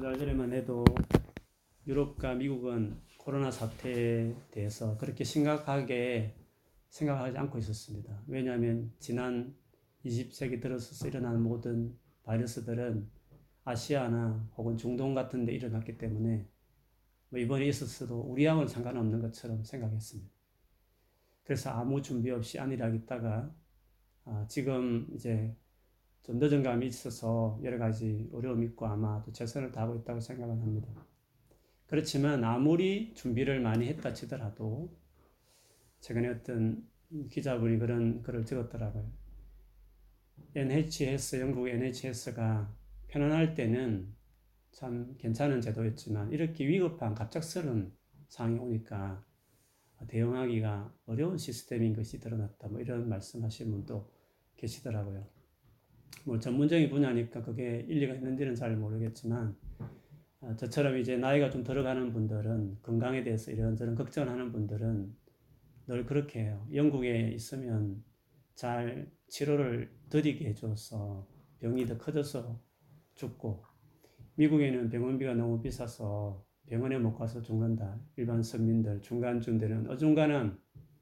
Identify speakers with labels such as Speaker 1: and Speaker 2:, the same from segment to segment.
Speaker 1: 두 달 전에만 해도 유럽과 미국은 코로나 사태에 대해서 그렇게 심각하게 생각하지 않고 있었습니다. 왜냐하면 지난 20세기 들어서 일어난 모든 바이러스들은 아시아나 혹은 중동 같은 데 일어났기 때문에 뭐 이번에 있었어도 우리하고는 상관없는 것처럼 생각했습니다. 그래서 아무 준비 없이 안일하겠다가 아, 지금 이제 좀 늦은 감이 있어서 여러 가지 어려움이 있고 아마 또 최선을 다하고 있다고 생각은 합니다. 그렇지만 아무리 준비를 많이 했다 치더라도 최근에 어떤 기자분이 그런 글을 적었더라고요. NHS, 영국 NHS가 편안할 때는 참 괜찮은 제도였지만 이렇게 위급한 갑작스러운 상황이 오니까 대응하기가 어려운 시스템인 것이 드러났다. 뭐 이런 말씀하신 분도 계시더라고요. 뭐 전문적인 분야니까 그게 일리가 있는지는 잘 모르겠지만 어, 저처럼 이제 나이가 좀 들어가는 분들은 건강에 대해서 이런저런 걱정하는 분들은 늘 그렇게 해요. 영국에 있으면 잘 치료를 드리게 해줘서 병이 더 커져서 죽고 미국에는 병원비가 너무 비싸서 병원에 못 가서 죽는다. 일반 서민들, 중간쯤 되는 어중간한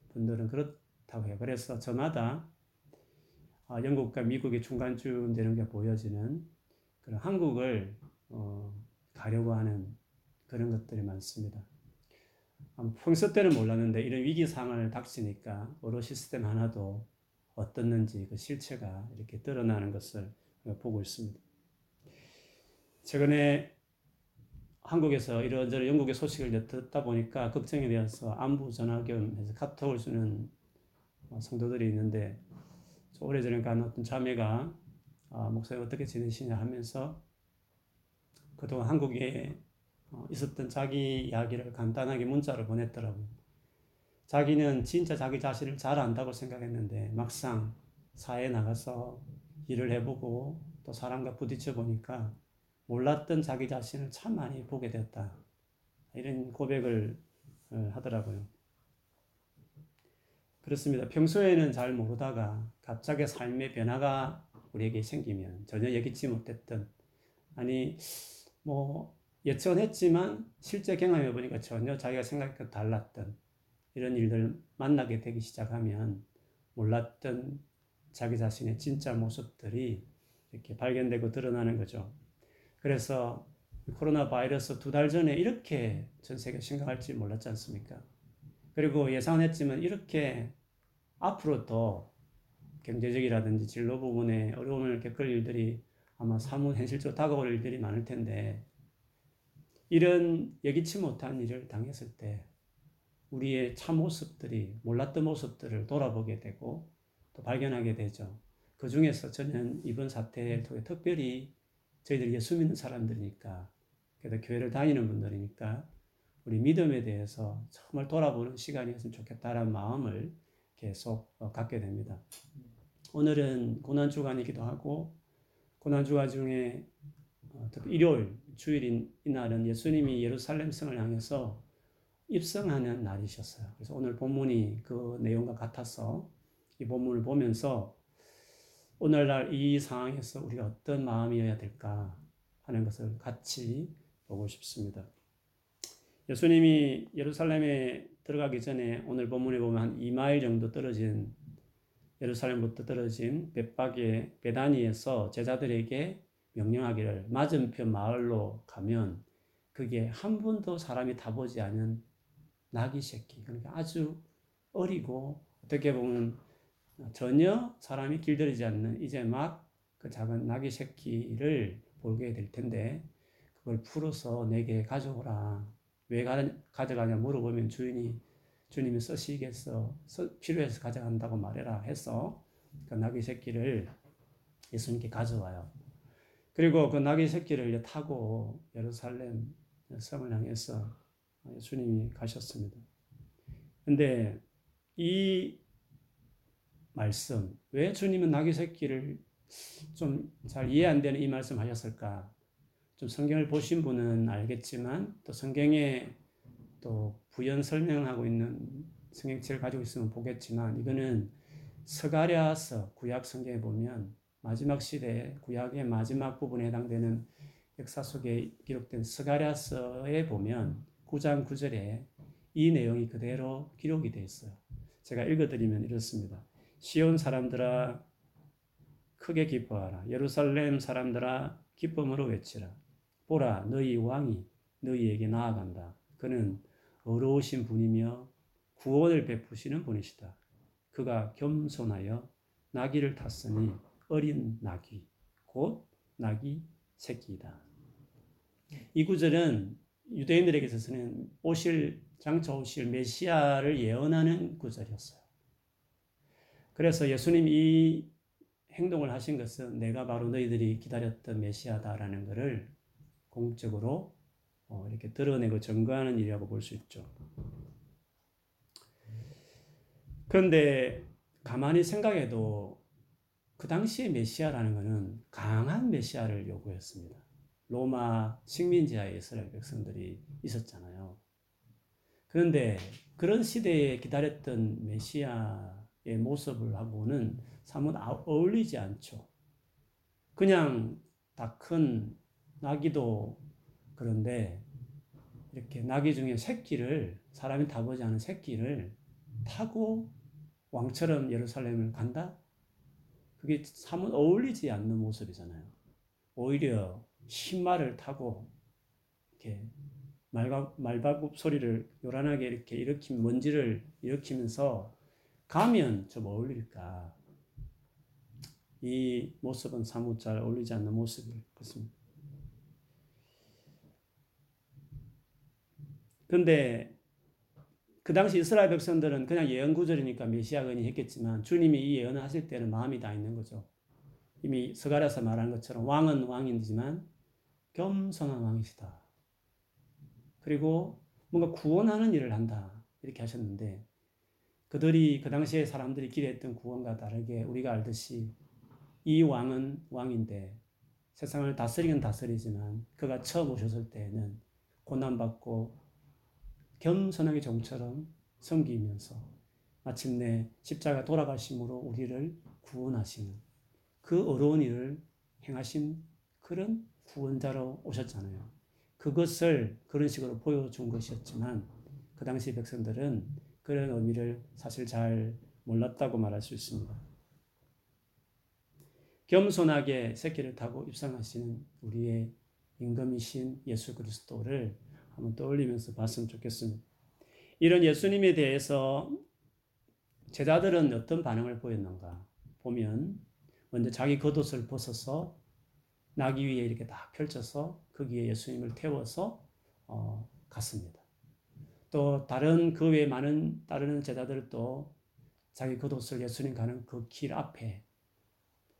Speaker 1: 분들은 그렇다고 해요. 그래서 저마다 아, 영국과 미국의 중간쯤 되는 게 보여지는 그런 한국을 어, 가려고 하는 그런 것들이 많습니다. 평소 때는 몰랐는데 이런 위기 상황을 닥치니까 어로 시스템 하나도 어떻는지 그 실체가 이렇게 드러나는 것을 보고 있습니다. 최근에 한국에서 이런저런 영국의 소식을 듣다 보니까 걱정이 되어서 안부 전화 겸 해서 카톡을 주는 성도들이 있는데 오래전에 간 어떤 자매가 아, 목사님 어떻게 지내시냐 하면서 그동안 한국에 어, 있었던 자기 이야기를 간단하게 문자로 보냈더라고요. 자기는 진짜 자기 자신을 잘 안다고 생각했는데 막상 사회에 나가서 일을 해보고 또 사람과 부딪혀 보니까 몰랐던 자기 자신을 참 많이 보게 되었다. 이런 고백을 어, 하더라고요. 그렇습니다. 평소에는 잘 모르다가 갑자기 삶의 변화가 우리에게 생기면 전혀 예기치 못했던 아니 뭐 예측했지만 실제 경험해 보니까 전혀 자기가 생각했던 달랐던 이런 일들 만나게 되기 시작하면 몰랐던 자기 자신의 진짜 모습들이 이렇게 발견되고 드러나는 거죠. 그래서 코로나 바이러스 두 달 전에 이렇게 전 세계 심각할지 몰랐지 않습니까? 그리고 예상했지만 이렇게 앞으로 더 경제적이라든지 진로 부분에 어려움을 겪을 일들이 아마 사뭇 현실적으로 다가올 일들이 많을 텐데 이런 예기치 못한 일을 당했을 때 우리의 참 모습들이 몰랐던 모습들을 돌아보게 되고 또 발견하게 되죠. 그 중에서 저는 이번 사태를 통해 특별히 저희들이 예수 믿는 사람들이니까 그래도 교회를 다니는 분들이니까 우리 믿음에 대해서 정말 돌아보는 시간이었으면 좋겠다라는 마음을 계속 어, 갖게 됩니다. 오늘은 고난주간이기도 하고 고난주간 중에 어, 특히 일요일 주일인 이날은 예수님이 예루살렘성을 향해서 입성하는 날이셨어요. 그래서 오늘 본문이 그 내용과 같아서 이 본문을 보면서 오늘날 이 상황에서 우리가 어떤 마음이어야 될까 하는 것을 같이 보고 싶습니다. 예수님이 예루살렘에 들어가기 전에 오늘 본문에 보면 한 2마일 정도 떨어진 예루살렘부터 떨어진 bet박의 베다니에서 제자들에게 명령하기를 맞은편 마을로 가면 그게 한 번도 사람이 타보지 않은 나귀 새끼 그러니까 아주 어리고 어떻게 보면 전혀 사람이 길들이지 않는 이제 막 그 작은 나귀 새끼를 보게 될 텐데 그걸 풀어서 내게 가져오라. 왜 가져가냐 물어보면 주인이 주님이 쓰시겠어 필요해서 가져간다고 말해라 해서 그 나귀 새끼를 예수님께 가져와요. 그리고 그 나귀 새끼를 타고 예루살렘 성을 향해서 예수님이 가셨습니다. 근데 이 말씀, 왜 주님은 나귀 새끼를 좀 잘 이해 안 되는 이 말씀 하셨을까? 좀 성경을 보신 분은 알겠지만 또 성경에 또 부연 설명하고 있는 성경책을 가지고 있으면 보겠지만 이거는 스가랴서 구약 성경에 보면 마지막 시대 구약의 마지막 부분에 해당되는 역사 속에 기록된 스가랴서에 보면 9장 9절에 이 내용이 그대로 기록이 되어 있어요. 제가 읽어드리면 이렇습니다. 시온 사람들아 크게 기뻐하라. 예루살렘 사람들아 기쁨으로 외치라. 보라 너희 왕이 너희에게 나아간다. 그는 어려우신 분이며 구원을 베푸시는 분이시다. 그가 겸손하여 나귀를 탔으니 어린 나귀 곧 나귀 새끼이다. 이 구절은 유대인들에게 있어서는 오실 장차 오실 메시아를 예언하는 구절이었어요. 그래서 예수님 이 행동을 하신 것은 내가 바로 너희들이 기다렸던 메시아다라는 것을 공적으로 어, 이렇게 드러내고 증거하는 일이라고 볼 수 있죠. 그런데 가만히 생각해도 그 당시에 메시아라는 것은 강한 메시아를 요구했습니다. 로마 식민지하에 이스라엘 백성들이 있었잖아요. 그런데 그런 시대에 기다렸던 메시아의 모습을 하고는 사뭇 어울리지 않죠. 그냥 다 큰 나귀도 그런데 이렇게 나귀 중에 새끼를 사람이 타보지 않은 새끼를 타고 왕처럼 예루살렘을 간다? 그게 사뭇 어울리지 않는 모습이잖아요. 오히려 신말을 타고 이렇게 말바, 말발굽 소리를 요란하게 이렇게 일으킨 먼지를 일으키면서 가면 좀 어울릴까? 이 모습은 사뭇 잘 어울리지 않는 모습일 것입니다. 그런데 그 당시 이스라엘 백성들은 그냥 예언 구절이니까 메시아건이 했겠지만 주님이 이 예언을 하실 때는 마음이 다 있는 거죠. 이미 스가랴서 말한 것처럼 왕은 왕이지만 겸손한 왕이시다. 그리고 뭔가 구원하는 일을 한다. 이렇게 하셨는데 그들이 그 당시에 사람들이 기대했던 구원과 다르게 우리가 알듯이 이 왕은 왕인데 세상을 다스리긴 다스리지만 그가 처음 오셨을 때에는 고난받고 겸손하게 종처럼 섬기면서 마침내 십자가 돌아가심으로 우리를 구원하시는 그 어려운 일을 행하신 그런 구원자로 오셨잖아요. 그것을 그런 식으로 보여준 것이었지만 그 당시 백성들은 그런 의미를 사실 잘 몰랐다고 말할 수 있습니다. 겸손하게 새끼를 타고 입상하시는 우리의 임금이신 예수 그리스도를 한번 떠올리면서 봤으면 좋겠습니다. 이런 예수님에 대해서 제자들은 어떤 반응을 보였는가 보면 먼저 자기 겉옷을 벗어서 나귀 위에 이렇게 다 펼쳐서 거기에 예수님을 태워서 어, 갔습니다. 또 다른 그 외에 많은 다른 제자들도 자기 겉옷을 예수님 가는 그 길 앞에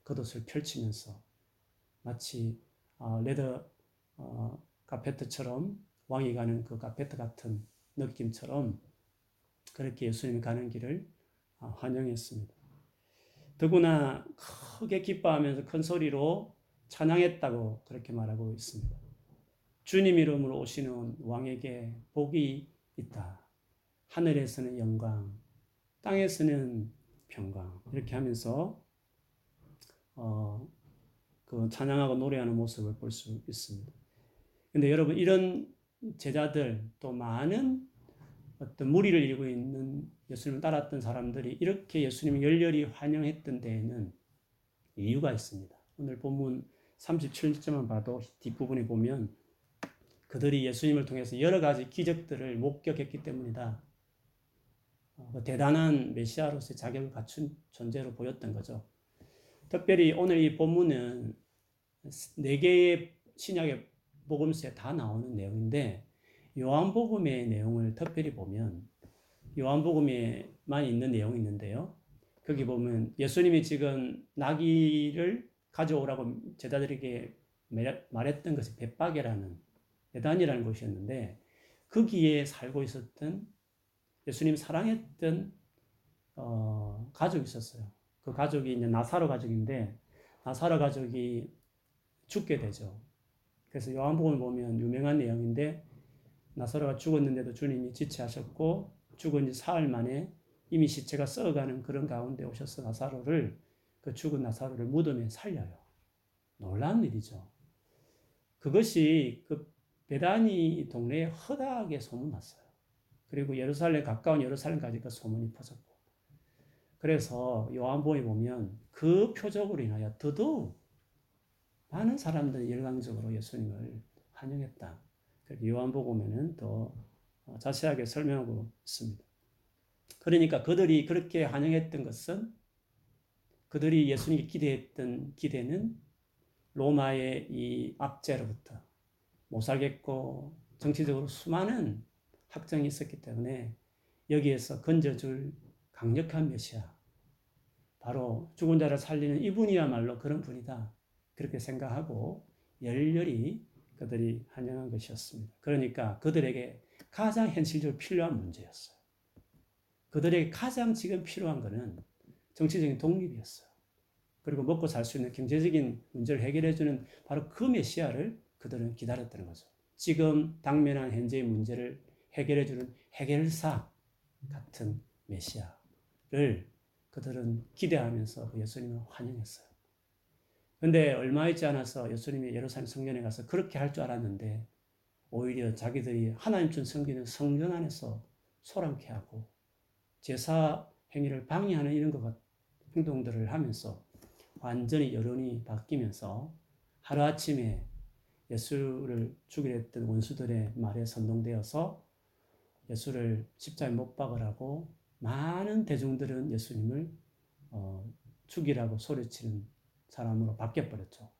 Speaker 1: 겉옷을 펼치면서 마치 어, 레더 어, 카페트처럼 왕이 가는 그 카페트 같은 느낌처럼 그렇게 예수님이 가는 길을 아, 환영했습니다. 더구나 크게 기뻐하면서 큰 소리로 찬양했다고 그렇게 말하고 있습니다. 주님 이름으로 오시는 왕에게 복이 있다. 하늘에서는 영광, 땅에서는 평강. 이렇게 하면서 어, 그 찬양하고 노래하는 모습을 볼 수 있습니다. 근데 여러분 이런 제자들 또 많은 어떤 무리를 이루고 있는 예수님을 따랐던 사람들이 이렇게 예수님을 열렬히 환영했던 데에는 이유가 있습니다. 오늘 본문 37절만 봐도 뒷부분에 보면 그들이 예수님을 통해서 여러 가지 기적들을 목격했기 때문이다. 어, 그 대단한 메시아로서의 자격을 갖춘 존재로 보였던 거죠. 특별히 오늘 이 본문은 네 개의 신약의 복음서에 다 나오는 내용인데 요한복음의 내용을 특별히 보면 요한복음에만 있는 내용이 있는데요. 거기 보면 예수님이 지금 나귀를 가져오라고 제자들에게 말했던 것이 벳박이라는 배단이라는 곳이었는데 거기에 살고 있었던 예수님 사랑했던 어, 가족이 있었어요. 그 가족이 이제 나사로 가족인데 나사로 가족이 죽게 되죠. 그래서 요한복음을 보면 유명한 내용인데 나사로가 죽었는데도 주님이 지체하셨고 죽은 지 사흘 만에 이미 시체가 썩어가는 그런 가운데 오셔서 나사로를 그 죽은 나사로를 무덤에 살려요. 놀라운 일이죠. 그것이 그 베다니 동네에 허다하게 소문났어요. 그리고 예루살렘 가까운 예루살렘까지 그 소문이 퍼졌고 그래서 요한복음에 보면 그 표적으로 인하여 더더욱 많은 사람들이 열광적으로 예수님을 환영했다. 요한복음에는 더 자세하게 설명하고 있습니다. 그러니까 그들이 그렇게 환영했던 것은 그들이 예수님이 기대했던 기대는 로마의 이 압제로부터 못 살겠고 정치적으로 수많은 확정이 있었기 때문에 여기에서 건져줄 강력한 메시아 바로 죽은 자를 살리는 이분이야말로 그런 분이다 그렇게 생각하고 열렬히 그들이 환영한 것이었습니다. 그러니까 그들에게 가장 현실적으로 필요한 문제였어요. 그들에게 가장 지금 필요한 것은 정치적인 독립이었어요. 그리고 먹고 살 수 있는 경제적인 문제를 해결해주는 바로 그 메시아를 그들은 기다렸다는 거죠. 지금 당면한 현재의 문제를 해결해주는 해결사 같은 메시아를 그들은 기대하면서 그 예수님을 환영했어요. 근데 얼마 있지 않아서 예수님이 예루살렘 성전에 가서 그렇게 할 줄 알았는데 오히려 자기들이 하나님 준 성기는 성전 안에서 소란케 하고 제사 행위를 방해하는 이런 것 행동들을 하면서 완전히 여론이 바뀌면서 하루아침에 예수를 죽이려 했던 원수들의 말에 선동되어서 예수를 십자에 못 박으라고 많은 대중들은 예수님을 어, 죽이라고 소리치는 사람으로 바뀌어버렸죠.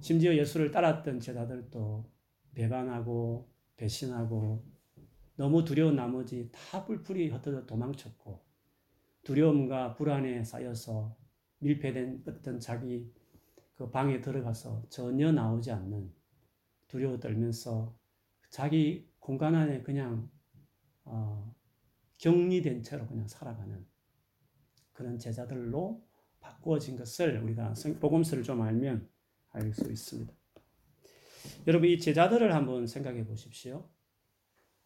Speaker 1: 심지어 예수를 따랐던 제자들도 배반하고 배신하고 너무 두려운 나머지 다 뿔뿔이 흩어져 도망쳤고 두려움과 불안에 쌓여서 밀폐된 어떤 자기 그 방에 들어가서 전혀 나오지 않는 두려워 떨면서 자기 공간 안에 그냥 어, 격리된 채로 그냥 살아가는 그런 제자들로 바꾸어진 것을 우리가 복음서를 좀 알면 알 수 있습니다. 여러분 이 제자들을 한번 생각해 보십시오.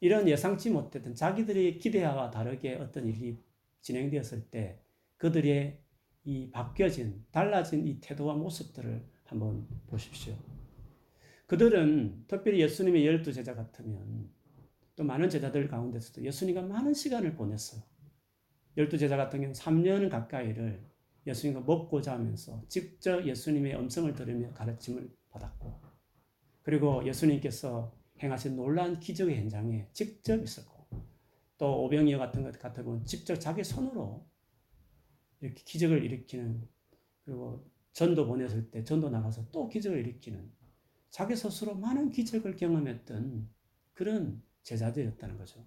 Speaker 1: 이런 예상치 못했던 자기들이 기대와 다르게 어떤 일이 진행되었을 때 그들의 이 바뀌어진 달라진 이 태도와 모습들을 한번 보십시오. 그들은 특별히 예수님의 열두 제자 같으면 또 많은 제자들 가운데서도 예수님과 많은 시간을 보냈어요. 열두 제자 같은 경우는 3년 가까이를 예수님과 먹고 자면서 직접 예수님의 음성을 들으며 가르침을 받았고 그리고 예수님께서 행하신 놀라운 기적의 현장에 직접 있었고 또 오병이어 같은 것 같아 보면 직접 자기 손으로 이렇게 기적을 일으키는 그리고 전도 보냈을 때 전도 나가서 또 기적을 일으키는 자기 스스로 많은 기적을 경험했던 그런 제자들이었다는 거죠.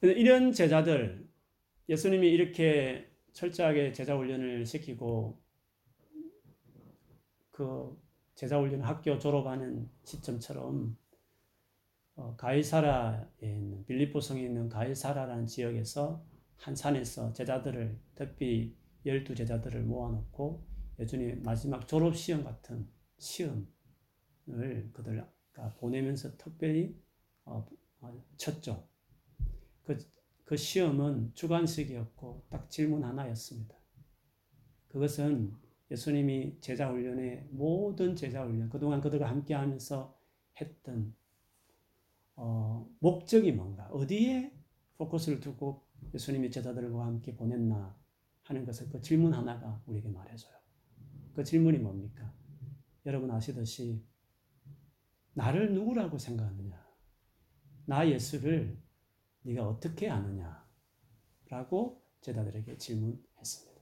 Speaker 1: 이런 제자들 예수님이 이렇게 철저하게 제자 훈련을 시키고 그 제자 훈련 학교 졸업하는 시점처럼 어, 가이사라에 있는 빌립보 성에 있는 가이사라라는 지역에서 한 산에서 제자들을 특히 열두 제자들을 모아놓고 예수님 마지막 졸업 시험 같은 시험을 그들 보내면서 특별히 어, 어, 쳤죠. 그, 그 시험은 주관식이었고 딱 질문 하나였습니다. 그것은 예수님이 제자 훈련의 모든 제자 훈련, 그동안 그들과 함께 하면서 했던 어, 목적이 뭔가, 어디에 포커스를 두고 예수님이 제자들과 함께 보냈나 하는 것을 그 질문 하나가 우리에게 말해줘요. 그 질문이 뭡니까? 여러분 아시듯이 나를 누구라고 생각하느냐? 나 예수를 네가 어떻게 아느냐? 라고 제자들에게 질문했습니다.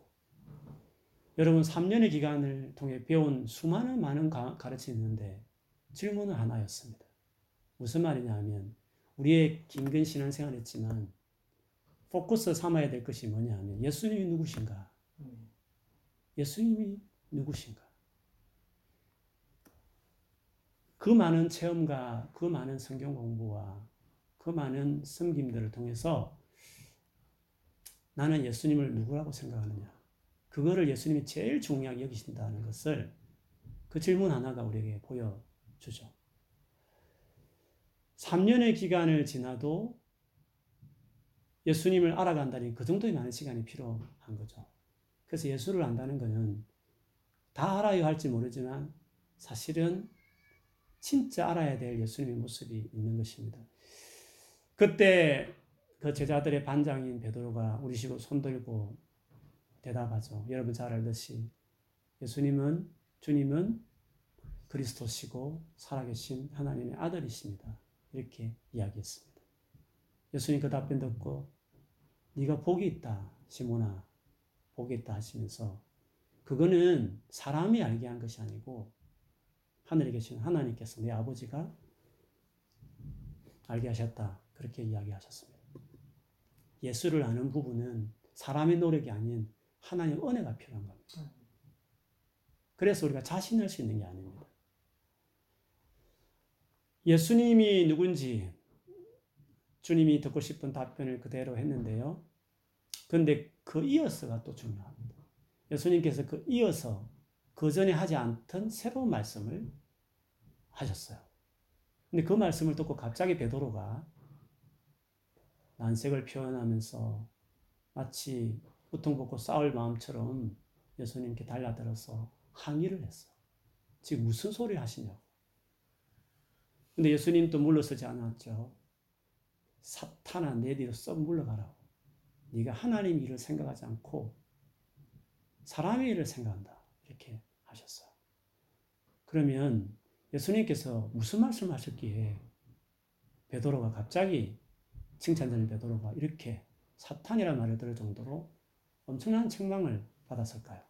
Speaker 1: 여러분 3년의 기간을 통해 배운 수많은 많은 가르침이 있는데 질문은 하나였습니다. 무슨 말이냐 하면 우리의 긴근 신앙생활 했지만 포커스 삼아야 될 것이 뭐냐 하면 예수님이 누구신가? 예수님이 누구신가? 그 많은 체험과 그 많은 성경 공부와 그 많은 섬김들을 통해서 나는 예수님을 누구라고 생각하느냐? 그거를 예수님이 제일 중요하게 여기신다는 것을 그 질문 하나가 우리에게 보여주죠. 3년의 기간을 지나도 예수님을 알아간다니 그 정도의 많은 시간이 필요한 거죠. 그래서 예수를 안다는 것은 다 알아야 할지 모르지만 사실은 진짜 알아야 될 예수님의 모습이 있는 것입니다. 그때 그 제자들의 반장인 베드로가 우리 식으로 손들고 대답하죠. 여러분 잘 알듯이 예수님은 주님은 그리스도시고 살아계신 하나님의 아들이십니다. 이렇게 이야기했습니다. 예수님 그 답변 듣고 네가 복이 있다 시몬아 복이 있다 하시면서 그거는 사람이 알게 한 것이 아니고 하늘에 계신 하나님께서 내 아버지가 알게 하셨다 그렇게 이야기하셨습니다. 예수를 아는 부분은 사람의 노력이 아닌 하나님 은혜가 필요한 겁니다. 그래서 우리가 자신할 수 있는 게 아닙니다. 예수님이 누군지 주님이 듣고 싶은 답변을 그대로 했는데요. 그런데 그 이어서가 또 중요합니다. 예수님께서 그 이어서 그 전에 하지 않던 새로운 말씀을 하셨어요. 근데 그 말씀을 듣고 갑자기 베드로가 난색을 표현하면서 마치 우통벗고 싸울 마음처럼 예수님께 달라들어서 항의를 했어. 지금 무슨 소리 하시냐고. 근데 예수님도 물러서지 않았죠. 사탄아 내 뒤로 썩 물러가라고. 네가 하나님 일을 생각하지 않고 사람의 일을 생각한다. 이렇게 하셨어요. 그러면 예수님께서 무슨 말씀 하셨기에 베드로가 갑자기 칭찬전의 베드로가 이렇게 사탄이라는 말을 들을 정도로 엄청난 책망을 받았을까요?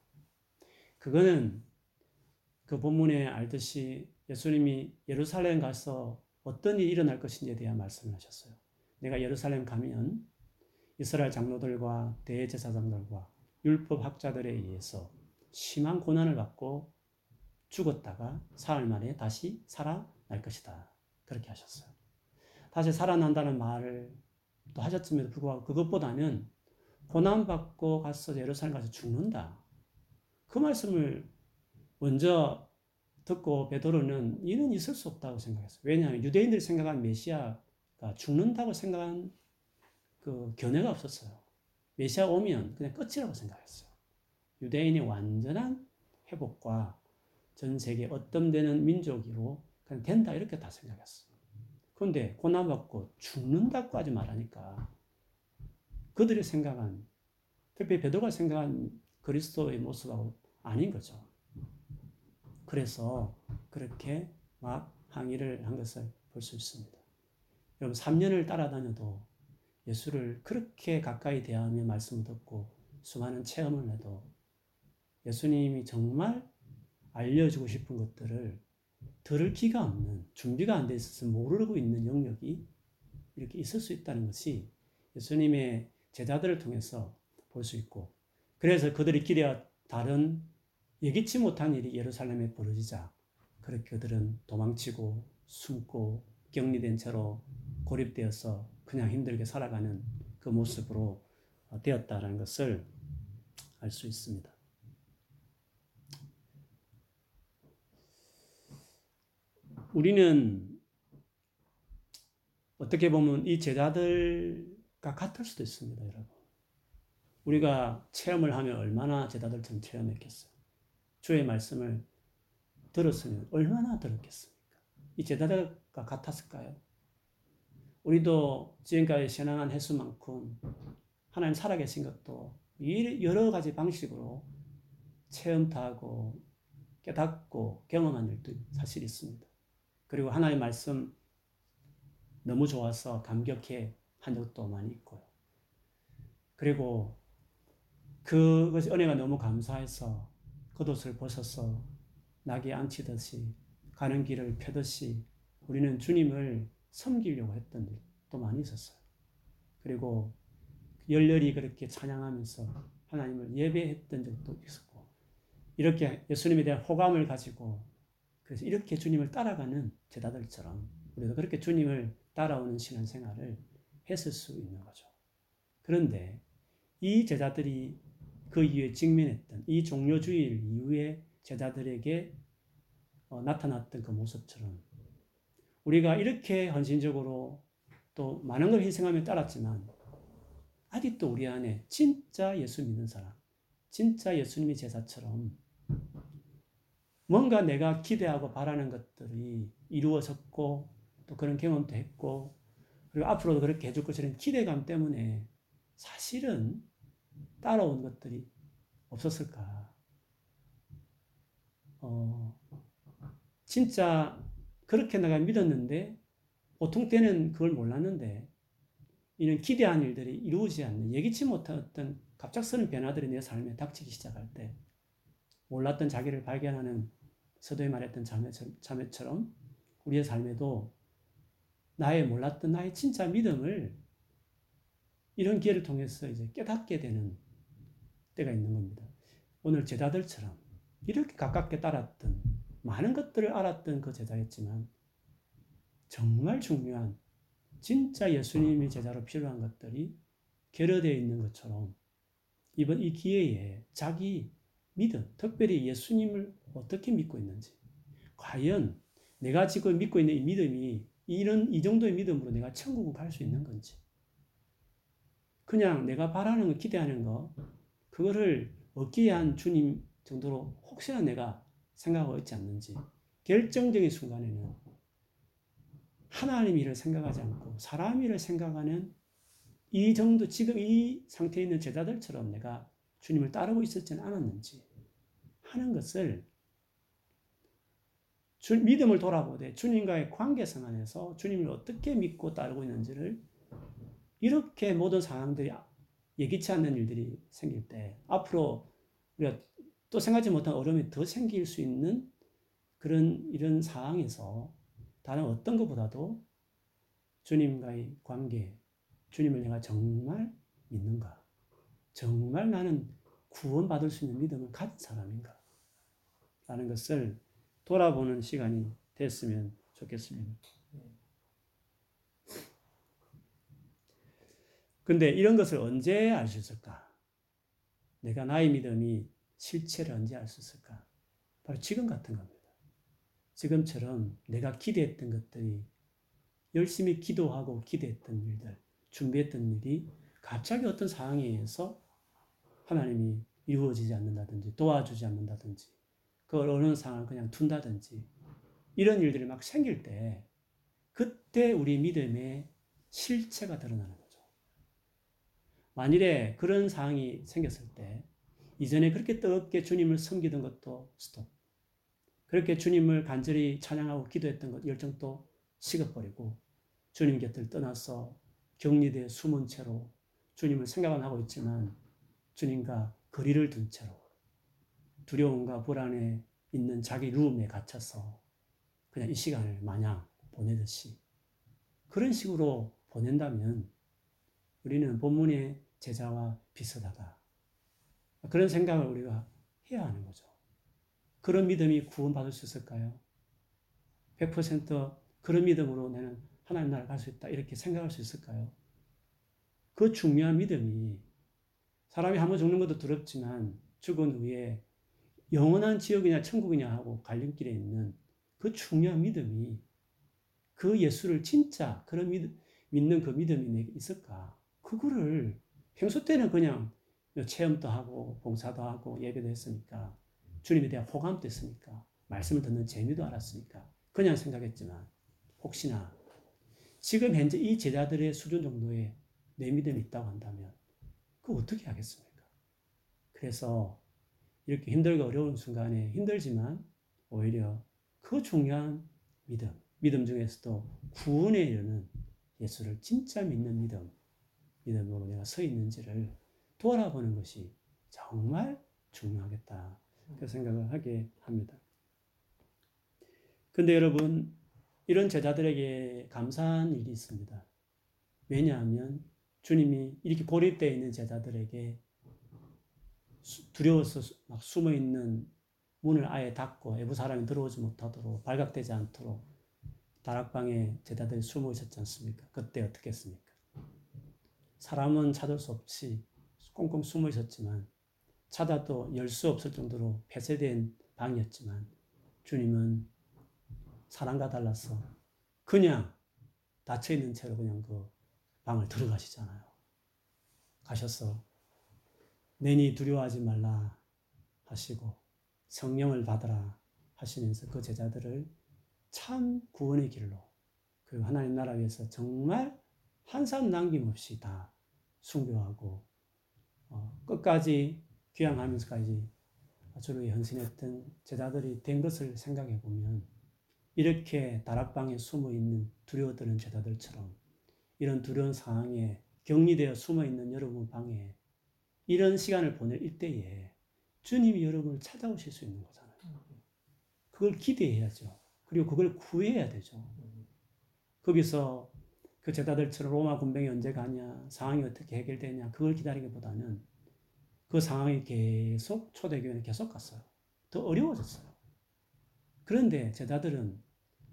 Speaker 1: 그거는 그 본문에 알듯이 예수님이 예루살렘 가서 어떤 일이 일어날 것인지에 대한 말씀을 하셨어요. 내가 예루살렘 가면 이스라엘 장로들과 대제사장들과 율법 학자들에 의해서 심한 고난을 받고 죽었다가 사흘 만에 다시 살아날 것이다. 그렇게 하셨어요. 다시 살아난다는 말을 또 하셨음에도 불구하고 그것보다는 고난받고 가서 예루살렘 가서 죽는다. 그 말씀을 먼저 듣고 베드로는 이는 있을 수 없다고 생각했어요. 왜냐하면 유대인들이 생각한 메시아가 죽는다고 생각한 그 견해가 없었어요. 메시아 오면 그냥 끝이라고 생각했어요. 유대인의 완전한 회복과 전 세계 어떤 되는 민족으로 그냥 된다 이렇게 다 생각했어요. 그런데 고난받고 죽는다고까지 말하니까 그들이 생각한 특히 베드로가 생각한 그리스도의 모습하고 아닌 거죠. 그래서 그렇게 막 항의를 한 것을 볼 수 있습니다. 여러분 3년을 따라다녀도 예수를 그렇게 가까이 대하며 말씀을 듣고 수많은 체험을 해도 예수님이 정말 알려주고 싶은 것들을 들을 기가 없는 준비가 안 돼 있어서 모르고 있는 영역이 이렇게 있을 수 있다는 것이 예수님의 제자들을 통해서 볼 수 있고 그래서 그들이 길에 다른 예기치 못한 일이 예루살렘에 벌어지자 그렇게 그들은 도망치고 숨고 격리된 채로 고립되어서 그냥 힘들게 살아가는 그 모습으로 되었다라는 것을 알 수 있습니다. 우리는 어떻게 보면 이 제자들과 같을 수도 있습니다, 여러분. 우리가 체험을 하면 얼마나 제자들처럼 체험했겠어요. 주의 말씀을 들었으면 얼마나 들었겠습니까? 이 제자들과 같았을까요? 우리도 지금까지 신앙한 횟수만큼 하나님 살아계신 것도 여러 가지 방식으로 체험도 하고 깨닫고 경험한 일도 사실 있습니다. 그리고 하나님 말씀 너무 좋아서 감격해 한 적도 많이 있고요. 그리고 그것이 은혜가 너무 감사해서 겉옷을 벗어서 낙에 앉히듯이 가는 길을 펴듯이 우리는 주님을 섬기려고 했던 일도 많이 있었어요. 그리고 열렬히 그렇게 찬양하면서 하나님을 예배했던 적도 있었고 이렇게 예수님에 대한 호감을 가지고 그래서 이렇게 주님을 따라가는 제자들처럼 우리도 그렇게 주님을 따라오는 신앙생활을 했을 수 있는 거죠. 그런데 이 제자들이 그 이후에 직면했던 이 종료주일 이후에 제자들에게 어, 나타났던 그 모습처럼 우리가 이렇게 헌신적으로 또 많은 걸 희생하며 따랐지만 아직도 우리 안에 진짜 예수 믿는 사람, 진짜 예수님의 제자처럼 뭔가 내가 기대하고 바라는 것들이 이루어졌고 또 그런 경험도 했고 그리고 앞으로도 그렇게 해줄 것이라는 기대감 때문에 사실은 따라온 것들이 없었을까? 어, 진짜 그렇게 내가 믿었는데 보통 때는 그걸 몰랐는데 이는 기대한 일들이 이루어지지 않는 예기치 못한 어떤 갑작스러운 변화들이 내 삶에 닥치기 시작할 때 몰랐던 자기를 발견하는 서도에 말했던 자매처럼 우리의 삶에도 나의 몰랐던 나의 진짜 믿음을 이런 기회를 통해서 이제 깨닫게 되는 때가 있는 겁니다. 오늘 제자들처럼 이렇게 가깝게 따랐던 많은 것들을 알았던 그 제자였지만 정말 중요한 진짜 예수님의 제자로 필요한 것들이 결여되어 있는 것처럼 이번 이 기회에 자기 믿음, 특별히 예수님을 어떻게 믿고 있는지, 과연 내가 지금 믿고 있는 이 믿음이 이런 이 정도의 믿음으로 내가 천국을 갈 수 있는 건지, 그냥 내가 바라는 거, 기대하는 거, 그거를 얻기 위한 주님 정도로 혹시나 내가 생각하고 있지 않는지, 결정적인 순간에는 하나님 일을 생각하지 않고 사람 일을 생각하는 이 정도, 지금 이 상태에 있는 제자들처럼 내가 주님을 따르고 있었지는 않았는지 하는 것을 주, 믿음을 돌아보되 주님과의 관계성 안에서 주님을 어떻게 믿고 따르고 있는지를 이렇게 모든 상황들이 예기치 않는 일들이 생길 때 앞으로 우리가 또 생각지 못한 어려움이 더 생길 수 있는 그런 이런 상황에서 다른 어떤 것보다도 주님과의 관계, 주님을 내가 정말 믿는가? 정말 나는 구원받을 수 있는 믿음을 가진 사람인가? 라는 것을 돌아보는 시간이 됐으면 좋겠습니다. 근데 이런 것을 언제 알 수 있을까? 내가 나의 믿음이 실체를 언제 알 수 있을까? 바로 지금 같은 겁니다. 지금처럼 내가 기대했던 것들이 열심히 기도하고 기대했던 일들, 준비했던 일이 갑자기 어떤 상황에 의해서 하나님이 이루어지지 않는다든지 도와주지 않는다든지 그걸 어느 상황을 그냥 둔다든지 이런 일들이 막 생길 때 그때 우리 믿음의 실체가 드러나는 거죠. 만일에 그런 상황이 생겼을 때 이전에 그렇게 뜨겁게 주님을 섬기던 것도 스톱. 그렇게 주님을 간절히 찬양하고 기도했던 것 열정도 식어버리고 주님 곁을 떠나서 격리돼 숨은 채로 주님을 생각은 하고 있지만 주님과 거리를 둔 채로 두려움과 불안에 있는 자기 룸에 갇혀서 그냥 이 시간을 마냥 보내듯이 그런 식으로 보낸다면 우리는 본문의 제자와 비슷하다. 그런 생각을 우리가 해야 하는 거죠. 그런 믿음이 구원받을 수 있을까요? 100% 그런 믿음으로 나는 하나님 나라 갈수 있다. 이렇게 생각할 수 있을까요? 그 중요한 믿음이 사람이 한 번 죽는 것도 두렵지만 죽은 후에 영원한 지옥이냐 천국이냐 하고 갈림길에 있는 그 중요한 믿음이 그 예수를 진짜 그런 믿, 믿는 그 믿음이 내게 있을까? 그거를 평소 때는 그냥 체험도 하고 봉사도 하고 예배도 했으니까 주님에 대한 호감도 했으니까 말씀을 듣는 재미도 알았으니까 그냥 생각했지만 혹시나 지금 현재 이 제자들의 수준 정도의 내 믿음이 있다고 한다면 그 어떻게 하겠습니까? 그래서 이렇게 힘들고 어려운 순간에 힘들지만 오히려 그 중요한 믿음, 믿음 중에서도 구원에 이르는 예수를 진짜 믿는 믿음, 믿음으로 내가 서 있는지를 돌아보는 것이 정말 중요하겠다. 그 생각을 하게 합니다. 근데 여러분, 이런 제자들에게 감사한 일이 있습니다. 왜냐하면 주님이 이렇게 고립되어 있는 제자들에게 두려워서 막 숨어 있는 문을 아예 닫고 외부 사람이 들어오지 못하도록 발각되지 않도록 다락방에 제자들이 숨어 있었지 않습니까? 그때 어떻게 했습니까? 사람은 찾을 수 없이 꽁꽁 숨어 있었지만 찾아도 열 수 없을 정도로 폐쇄된 방이었지만 주님은 사람과 달라서 그냥 닫혀 있는 채로 그냥 그 방을 들어가시잖아요. 가셔서 내니 두려워하지 말라 하시고 성령을 받으라 하시면서 그 제자들을 참 구원의 길로 그리고 하나님 나라 위해서 정말 한 사람 남김없이 다 숭배하고 어, 끝까지 귀향하면서까지 주로 헌신했던 제자들이 된 것을 생각해 보면 이렇게 다락방에 숨어 있는 두려워드는 제자들처럼 이런 두려운 상황에 격리되어 숨어 있는 여러분 방에 이런 시간을 보낼 이때에 주님이 여러분을 찾아오실 수 있는 거잖아요. 그걸 기대해야죠. 그리고 그걸 구해야 되죠. 거기서 그 제자들처럼 로마 군병이 언제 가냐, 상황이 어떻게 해결되냐, 그걸 기다리기보다는 그 상황이 계속 초대교회는 계속 갔어요. 더 어려워졌어요. 그런데 제자들은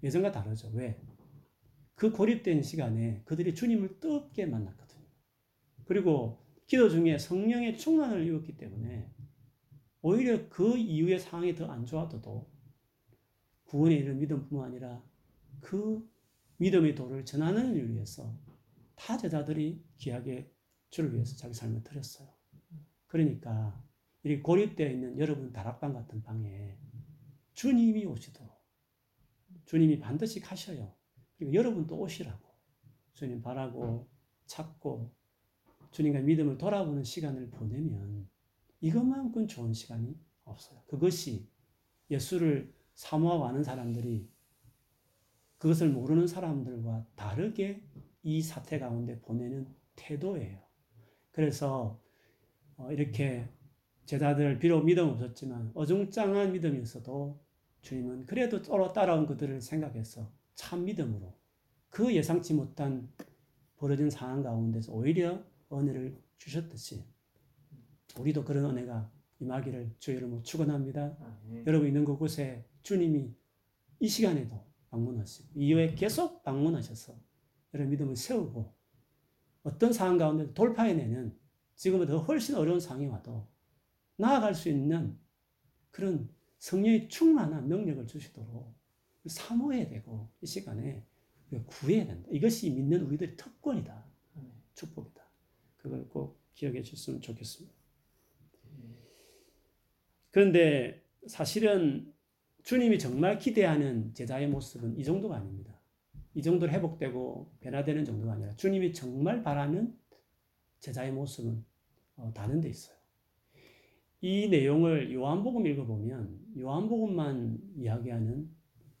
Speaker 1: 예전과 다르죠. 왜? 그 고립된 시간에 그들이 주님을 뜨겁게 만났거든요. 그리고 기도 중에 성령의 충만을 입었기 때문에 오히려 그 이후의 상황이 더 안 좋아도 구원에 이른 믿음뿐만 아니라 그 믿음의 도를 전하는 일을 위해서 타 제자들이 귀하게 주를 위해서 자기 삶을 드렸어요. 그러니까 이 고립되어 있는 여러분 다락방 같은 방에 주님이 오시도록 주님이 반드시 가셔요. 그리고 여러분도 오시라고 주님 바라고 찾고 주님과 믿음을 돌아보는 시간을 보내면 이것만큼 좋은 시간이 없어요. 그것이 예수를 사모하고 아는 사람들이 그것을 모르는 사람들과 다르게 이 사태 가운데 보내는 태도예요. 그래서 어, 이렇게 제자들 비록 믿음 없었지만 어중짱한 믿음이 있어도 주님은 그래도 따라온 그들을 생각해서 참 믿음으로 그 예상치 못한 벌어진 상황 가운데서 오히려 은혜를 주셨듯이 우리도 그런 은혜가 임하기를 주 이름으로 축원합니다. 아, 네. 여러분 있는 그곳에 주님이 이 시간에도 방문하시고 이후에 계속 방문하셔서 여러분 믿음을 세우고 어떤 상황 가운데 돌파해내는 지금보다 더 훨씬 어려운 상황이 와도 나아갈 수 있는 그런 성령의 충만한 능력을 주시도록 사모해야 되고 이 시간에 구해야 된다. 이것이 믿는 우리들의 특권이다. 축복이다. 그걸 꼭 기억해 주셨으면 좋겠습니다. 그런데 사실은 주님이 정말 기대하는 제자의 모습은 이 정도가 아닙니다. 이 정도로 회복되고 변화되는 정도가 아니라 주님이 정말 바라는 제자의 모습은 어, 다른 데 있어요. 이 내용을 요한복음 읽어보면 요한복음만 이야기하는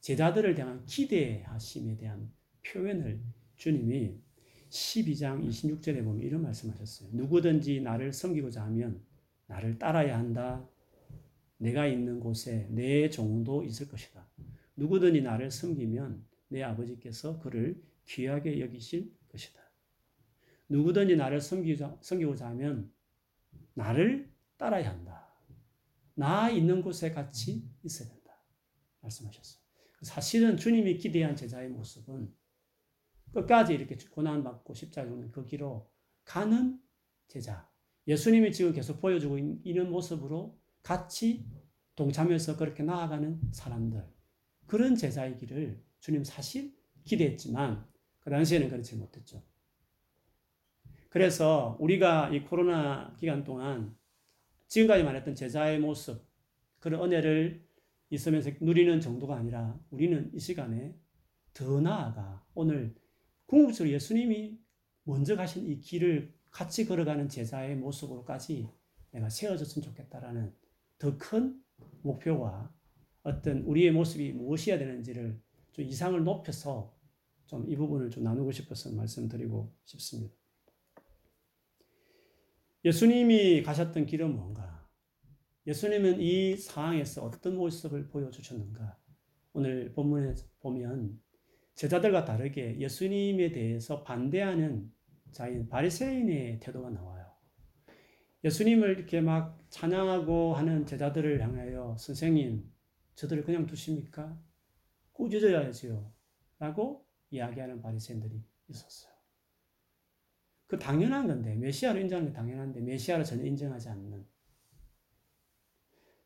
Speaker 1: 제자들을 향한 기대하심에 대한 표현을 주님이 12장 26절에 보면 이런 말씀하셨어요. 누구든지 나를 섬기고자 하면 나를 따라야 한다. 내가 있는 곳에 내 종도 있을 것이다. 누구든지 나를 섬기면 내 아버지께서 그를 귀하게 여기실 것이다. 누구든지 나를 섬기자, 섬기고자 하면 나를 따라야 한다. 나 있는 곳에 같이 있어야 된다. 말씀하셨어요. 사실은 주님이 기대한 제자의 모습은 끝까지 이렇게 고난받고 십자가 죽는 그 길로 가는 제자. 예수님이 지금 계속 보여주고 있는 모습으로 같이 동참해서 그렇게 나아가는 사람들. 그런 제자의 길을 주님 사실 기대했지만 그 당시에는 그렇지 못했죠. 그래서 우리가 이 코로나 기간 동안 지금까지 말했던 제자의 모습, 그런 은혜를 있으면서 누리는 정도가 아니라 우리는 이 시간에 더 나아가 오늘 궁극적으로 예수님이 먼저 가신 이 길을 같이 걸어가는 제자의 모습으로까지 내가 세워졌으면 좋겠다라는 더 큰 목표와 어떤 우리의 모습이 무엇이어야 되는지를 좀 이상을 높여서 좀 이 부분을 좀 나누고 싶어서 말씀드리고 싶습니다. 예수님이 가셨던 길은 뭔가? 예수님은 이 상황에서 어떤 모습을 보여주셨는가? 오늘 본문에 보면 제자들과 다르게 예수님에 대해서 반대하는 자인 바리새인의 태도가 나와요. 예수님을 이렇게 막 찬양하고 하는 제자들을 향하여 선생님, 저들을 그냥 두십니까? 꾸짖어야지요. 라고 이야기하는 바리새인들이 있었어요. 그 당연한 건데 메시아로 인정하는 게 당연한데 메시아로 전혀 인정하지 않는.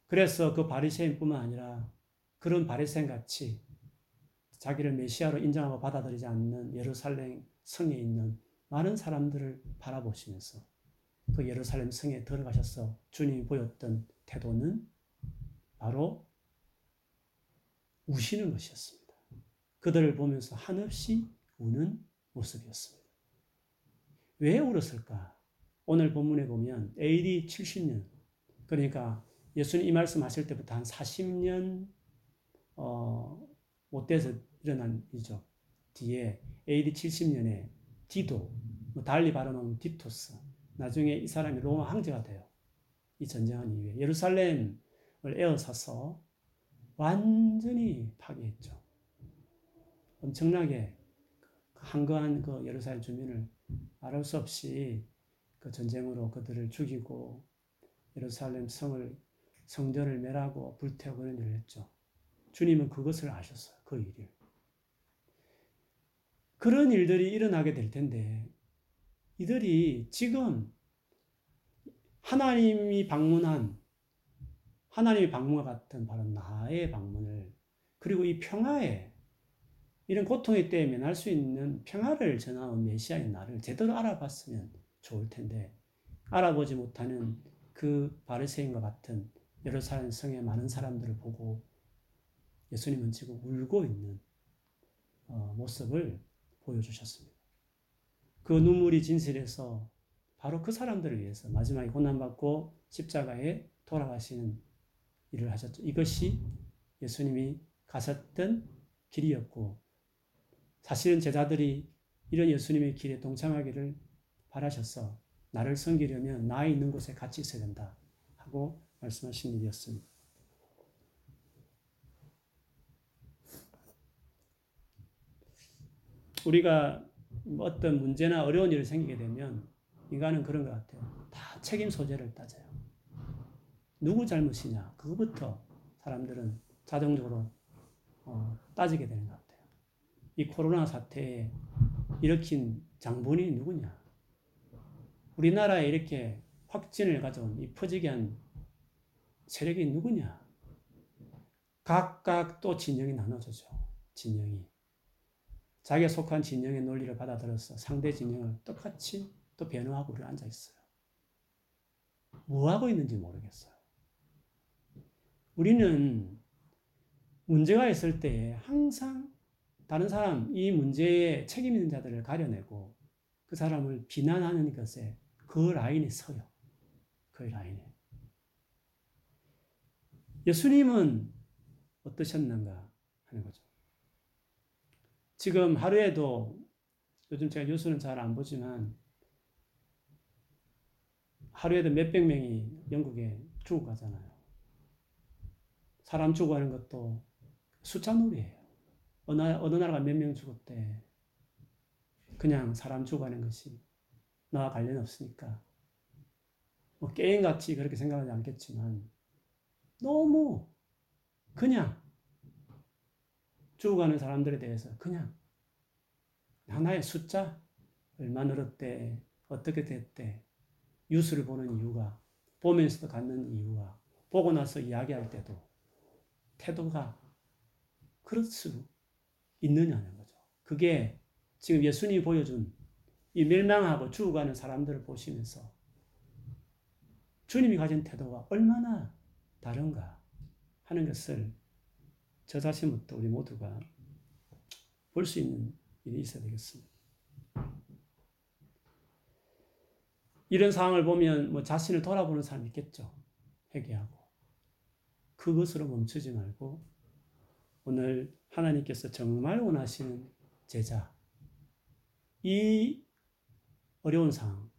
Speaker 1: 그래서 그 바리새인뿐만 아니라 그런 바리새인 같이 자기를 메시아로 인정하고 받아들이지 않는 예루살렘 성에 있는 많은 사람들을 바라보시면서 그 예루살렘 성에 들어가셔서 주님이 보였던 태도는 바로 우시는 것이었습니다. 그들을 보면서 한없이 우는 모습이었습니다. 왜 울었을까? 오늘 본문에 보면 AD 70년, 그러니까 예수님 이 말씀 하실 때부터 한 40년, 어, 못 돼서 일어난 일이죠. 뒤에 AD 70년에 디도, 뭐 달리 발언하면 디토스, 나중에 이 사람이 로마 황제가 돼요. 이 전쟁한 이후에 예루살렘을 에워싸서 완전히 파괴했죠. 엄청나게 한거한 그 예루살렘 주민을 말할 수 없이 그 전쟁으로 그들을 죽이고 예루살렘 성을 성전을 멸하고 불태우고 그런 일을 했죠. 주님은 그것을 아셨어요. 그 일을. 그런 일들이 일어나게 될 텐데 이들이 지금 하나님이 방문한 하나님의 방문과 같은 바로 나의 방문을 그리고 이 평화에 이런 고통의 때에 면할 수 있는 평화를 전하는 메시아의 나를 제대로 알아봤으면 좋을 텐데 알아보지 못하는 그 바리새인과 같은 예루살렘 성의 많은 사람들을 보고 예수님은 지금 울고 있는 어, 모습을 보여주셨습니다. 그 눈물이 진실해서 바로 그 사람들을 위해서 마지막에 고난받고 십자가에 돌아가시는 일을 하셨죠. 이것이 예수님이 가셨던 길이었고 사실은 제자들이 이런 예수님의 길에 동참하기를 바라셔서 나를 섬기려면 나 있는 곳에 같이 있어야 된다 하고 말씀하신 일이었습니다. 우리가 어떤 문제나 어려운 일이 생기게 되면 인간은 그런 것 같아요. 다 책임 소재를 따져요. 누구 잘못이냐 그거부터 사람들은 자동적으로 어, 따지게 되는 것 같아요. 이 코로나 사태에 일으킨 장본인이 누구냐? 우리나라에 이렇게 확진을 가져온 이 퍼지게 한 세력이 누구냐? 각각 또 진영이 나눠져죠. 진영이. 자기가 속한 진영의 논리를 받아들여서 상대 진영을 똑같이 또 변호하고 우리 앉아 있어요. 뭐 하고 있는지 모르겠어요. 우리는 문제가 있을 때 항상 다른 사람, 이 문제에 책임 있는 자들을 가려내고 그 사람을 비난하는 것에 그 라인에 서요. 그 라인에. 예수님은 어떠셨는가 하는 거죠. 지금 하루에도 요즘 제가 뉴스는 잘 안 보지만 하루에도 몇백 명이 영국에 죽어가잖아요. 사람 죽어가는 것도 숫자 놀이에요. 어느, 어느 나라가 몇 명 죽었대. 그냥 사람 죽어가는 것이 나와 관련 없으니까. 뭐 게임같이 그렇게 생각하지 않겠지만 너무 그냥 죽어가는 사람들에 대해서 그냥 하나의 숫자 얼마 늘었대 어떻게 됐대 뉴스를 보는 이유가 보면서도 갖는 이유가 보고 나서 이야기할 때도 태도가 그럴 수 있느냐는 거죠. 그게 지금 예수님이 보여준 이 멸망하고 죽어가는 사람들을 보시면서 주님이 가진 태도가 얼마나 다른가 하는 것을 저 자신부터 우리 모두가 볼 수 있는 일이 있어야 되겠습니다. 이런 상황을 보면 뭐 자신을 돌아보는 사람이 있겠죠. 회개하고. 그것으로 멈추지 말고 오늘 하나님께서 정말 원하시는 제자. 이 어려운 상황.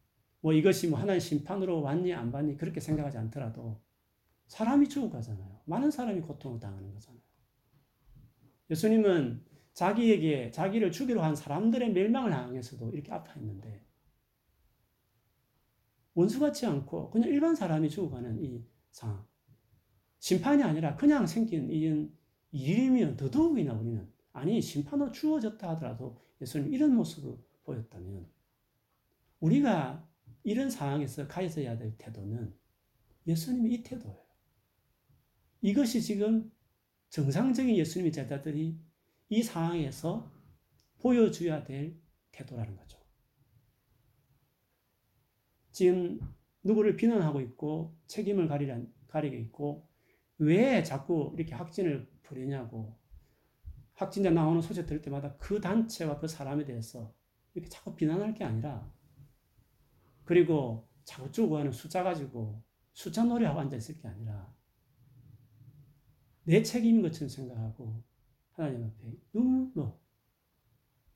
Speaker 1: 뭐 이것이 뭐 하나의 심판으로 왔니 안 왔니 그렇게 생각하지 않더라도 사람이 죽어가잖아요. 많은 사람이 고통을 당하는 거잖아요. 예수님은 자기에게 자기를 죽이려 한 사람들의 멸망을 향해서도 이렇게 아파했는데 원수 같지 않고 그냥 일반 사람이 죽어가는 이 상황. 심판이 아니라 그냥 생긴 이 일이면 더더욱이나 우리는 아니 심판으로 주어졌다 하더라도 예수님 이런 모습을 보였다면 우리가 이런 상황에서 가져야 될 태도는 예수님의 이 태도예요. 이것이 지금 정상적인 예수님의 제자들이 이 상황에서 보여줘야 될 태도라는 거죠. 지금 누구를 비난하고 있고 책임을 가리고 있고 왜 자꾸 이렇게 확진을 부리냐고 확진자 나오는 소식 들을 때마다 그 단체와 그 사람에 대해서 이렇게 자꾸 비난할 게 아니라 그리고 자꾸 죽어가는 숫자 가지고 숫자 놀이하고 앉아 있을 게 아니라 내 책임인 것처럼 생각하고 하나님 앞에 눈물로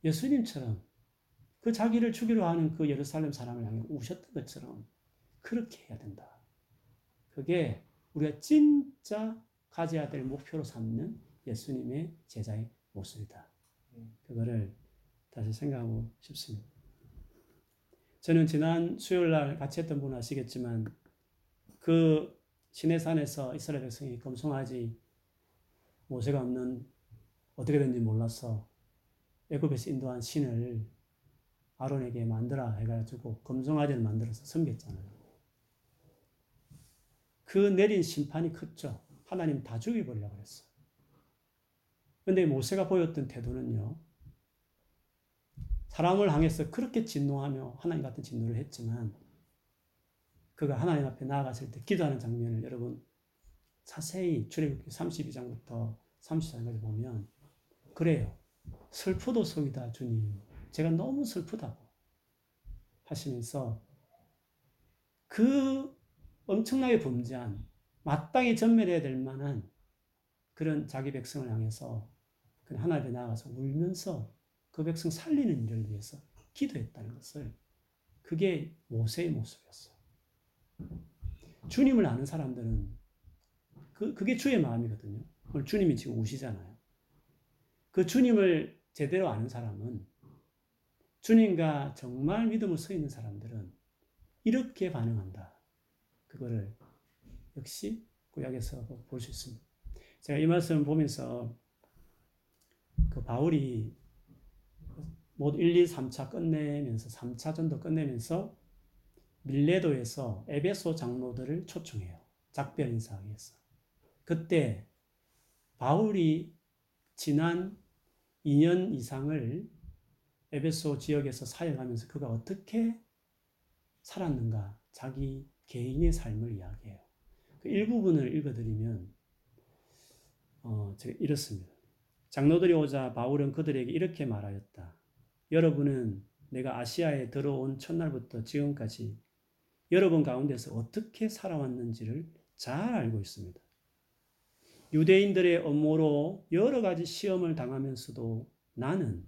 Speaker 1: 예수님처럼 그 자기를 죽이려 하는 그 예루살렘 사람을 향해 우셨던 것처럼 그렇게 해야 된다. 그게 우리가 진짜 가져야 될 목표로 삼는 예수님의 제자의 모습이다. 그거를 다시 생각하고 싶습니다. 저는 지난 수요일 날 같이 했던 분 아시겠지만 그 시내산에서 이스라엘 백성이 검송아지 모세가 없는 어떻게 된지 몰라서 애굽에서 인도한 신을 아론에게 만들어 해가지고 검송아지를 만들어서 섬겼잖아요. 그 내린 심판이 컸죠. 하나님 다 죽여버리려고 그랬어. 근데 모세가 보였던 태도는요. 사람을 향해서 그렇게 진노하며 하나님 같은 진노를 했지만 그가 하나님 앞에 나아갔을 때 기도하는 장면을 여러분 자세히 출애굽기 32장부터 34장까지 보면 그래요. 슬프도 속이다 주님. 제가 너무 슬프다고 하시면서 그 엄청나게 범죄한 마땅히 전멸해야 될 만한 그런 자기 백성을 향해서 하나님에 나아가서 울면서 그 백성 살리는 일을 위해서 기도했다는 것을 그게 모세의 모습이었어요. 주님을 아는 사람들은 그, 그게 주의 마음이거든요. 오늘 주님이 지금 우시잖아요. 그 주님을 제대로 아는 사람은 주님과 정말 믿음을 서 있는 사람들은 이렇게 반응한다. 그거를 역시 구약에서 볼 수 있습니다. 제가 이 말씀을 보면서 그 바울이 모두 1, 2, 3차 끝내면서 3차 전도 끝내면서 밀레도에서 에베소 장로들을 초청해요. 작별 인사하기 위해서. 그때 바울이 지난 2년 이상을 에베소 지역에서 사역하면서 그가 어떻게 살았는가 자기 개인의 삶을 이야기해요. 그 일부분을 읽어드리면 어, 제가 이렇습니다. 장로들이 오자 바울은 그들에게 이렇게 말하였다. 여러분은 내가 아시아에 들어온 첫날부터 지금까지 여러분 가운데서 어떻게 살아왔는지를 잘 알고 있습니다. 유대인들의 업무로 여러 가지 시험을 당하면서도 나는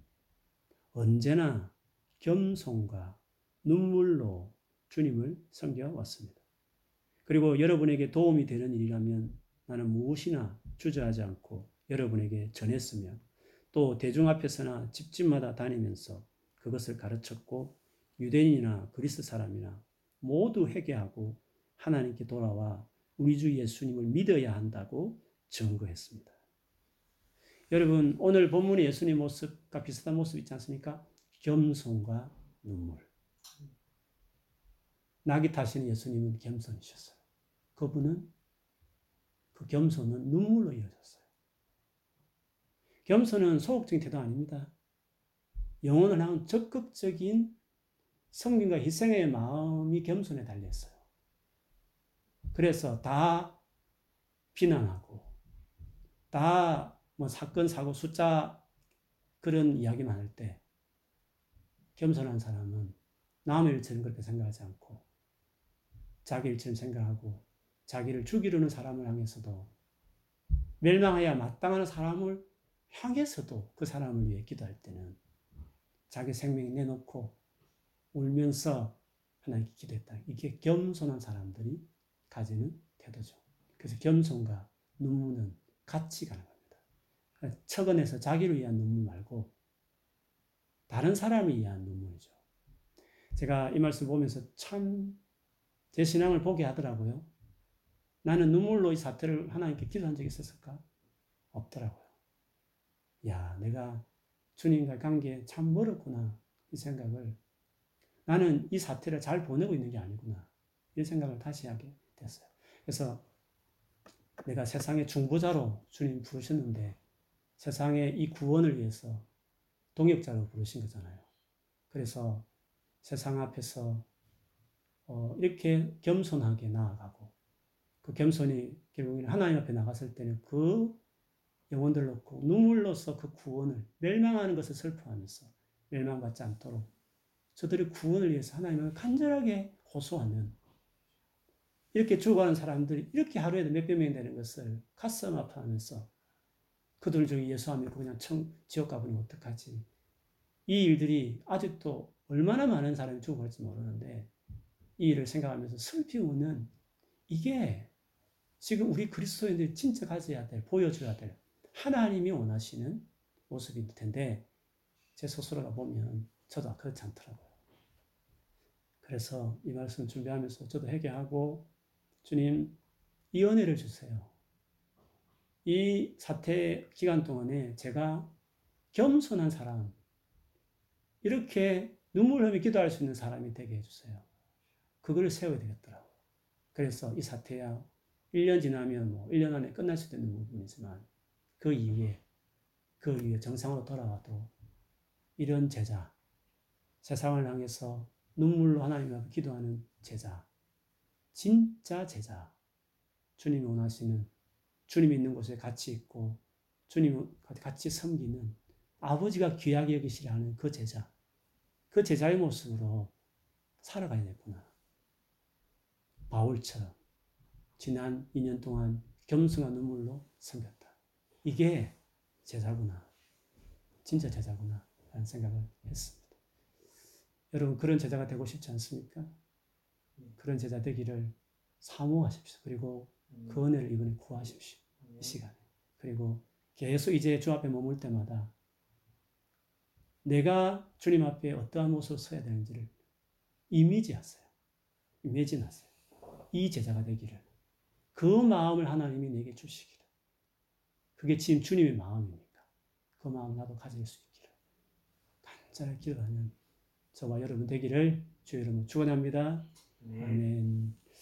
Speaker 1: 언제나 겸손과 눈물로 주님을 섬겨왔습니다. 그리고 여러분에게 도움이 되는 일이라면 나는 무엇이나 주저하지 않고 여러분에게 전했으며 또 대중 앞에서나 집집마다 다니면서 그것을 가르쳤고 유대인이나 그리스 사람이나 모두 회개하고 하나님께 돌아와 우리 주 예수님을 믿어야 한다고 증거했습니다. 여러분 오늘 본문의 예수님 모습과 비슷한 모습 있지 않습니까? 겸손과 눈물. 낙이 타시는 예수님은 겸손이셨어요. 그분은 그 겸손은 눈물로 이어졌어요. 겸손은 소극적인 태도 아닙니다. 영혼을 향한 적극적인 성민과 희생의 마음이 겸손에 달렸어요. 그래서 다 비난하고 다 뭐 사건 사고 숫자 그런 이야기만 할 때 겸손한 사람은 남의 일처럼 그렇게 생각하지 않고 자기 일처럼 생각하고 자기를 죽이려는 사람을 향해서도 멸망해야 마땅한 사람을 향해서도 그 사람을 위해 기도할 때는 자기 생명 내놓고 울면서 하나님께 기도했다. 이게 겸손한 사람들이 가지는 태도죠. 그래서 겸손과 눈물은 같이 가는 겁니다. 척은해서 자기를 위한 눈물 말고 다른 사람을 위한 눈물이죠. 제가 이 말씀 보면서 참 제 신앙을 보게 하더라고요. 나는 눈물로 이 사태를 하나님께 기도한 적이 있었을까? 없더라고요. 야, 내가 주님과 관계에 참 멀었구나. 이 생각을 나는 이 사태를 잘 보내고 있는 게 아니구나. 이 생각을 다시 하게 됐어요. 그래서 내가 세상의 중보자로 주님 부르셨는데 세상의 이 구원을 위해서 동역자로 부르신 거잖아요. 그래서 세상 앞에서 어, 이렇게 겸손하게 나아가고 그 겸손이 결국에는 하나님 앞에 나갔을 때는 그 영혼들 놓고 눈물로서 그 구원을 멸망하는 것을 슬퍼하면서 멸망받지 않도록 저들의 구원을 위해서 하나님을 간절하게 호소하는 이렇게 죽어가는 사람들이 이렇게 하루에도 몇백 명이 되는 것을 가슴 아파하면서 그들 중에 예수 안 믿고 그냥 청, 지옥 가버리면 어떡하지? 이 일들이 아직도 얼마나 많은 사람이 죽어갈지 모르는데 이 일을 생각하면서 슬피 우는 이게 지금 우리 그리스도인들이 진짜 가져야 될, 보여줘야 될 하나님이 원하시는 모습일 텐데 제 스스로가 보면 저도 그렇지 않더라고요. 그래서 이 말씀 준비하면서 저도 회개하고 주님 이 은혜를 주세요. 이 사태 기간 동안에 제가 겸손한 사람, 이렇게 눈물 흘리며 기도할 수 있는 사람이 되게 해주세요. 그걸 세워야 되겠더라고요. 그래서 이 사태야 1년 지나면 뭐 1년 안에 끝날 수도 있는 부분이지만 그 이후에 그 이후에 정상으로 돌아와도 이런 제자, 세상을 향해서 눈물로 하나님 앞에 기도하는 제자, 진짜 제자, 주님이 원하시는 주님이 있는 곳에 같이 있고 주님 같이 섬기는 아버지가 귀하게 여기시려 하는 그 제자, 그 제자의 모습으로 살아가야 되구나. 바울처럼 지난 2년 동안 겸손한 눈물로 섬겼다. 이게 제자구나. 진짜 제자구나. 라는 생각을 했습니다. 여러분, 그런 제자가 되고 싶지 않습니까? 그런 제자 되기를 사모하십시오. 그리고 그 은혜를 이번에 구하십시오. 이 시간에. 그리고 계속 이제 주 앞에 머물 때마다 내가 주님 앞에 어떠한 모습으로 서야 되는지를 이미지하세요. 이미진하세요. 이 제자가 되기를. 그 마음을 하나님이 내게 주시기를. 그게 지금 주님의 마음이니까. 그 마음 나도 가질 수 있기를. 간절히 기도하는 저와 여러분 되기를 주 이름으로 축원합니다. 아멘.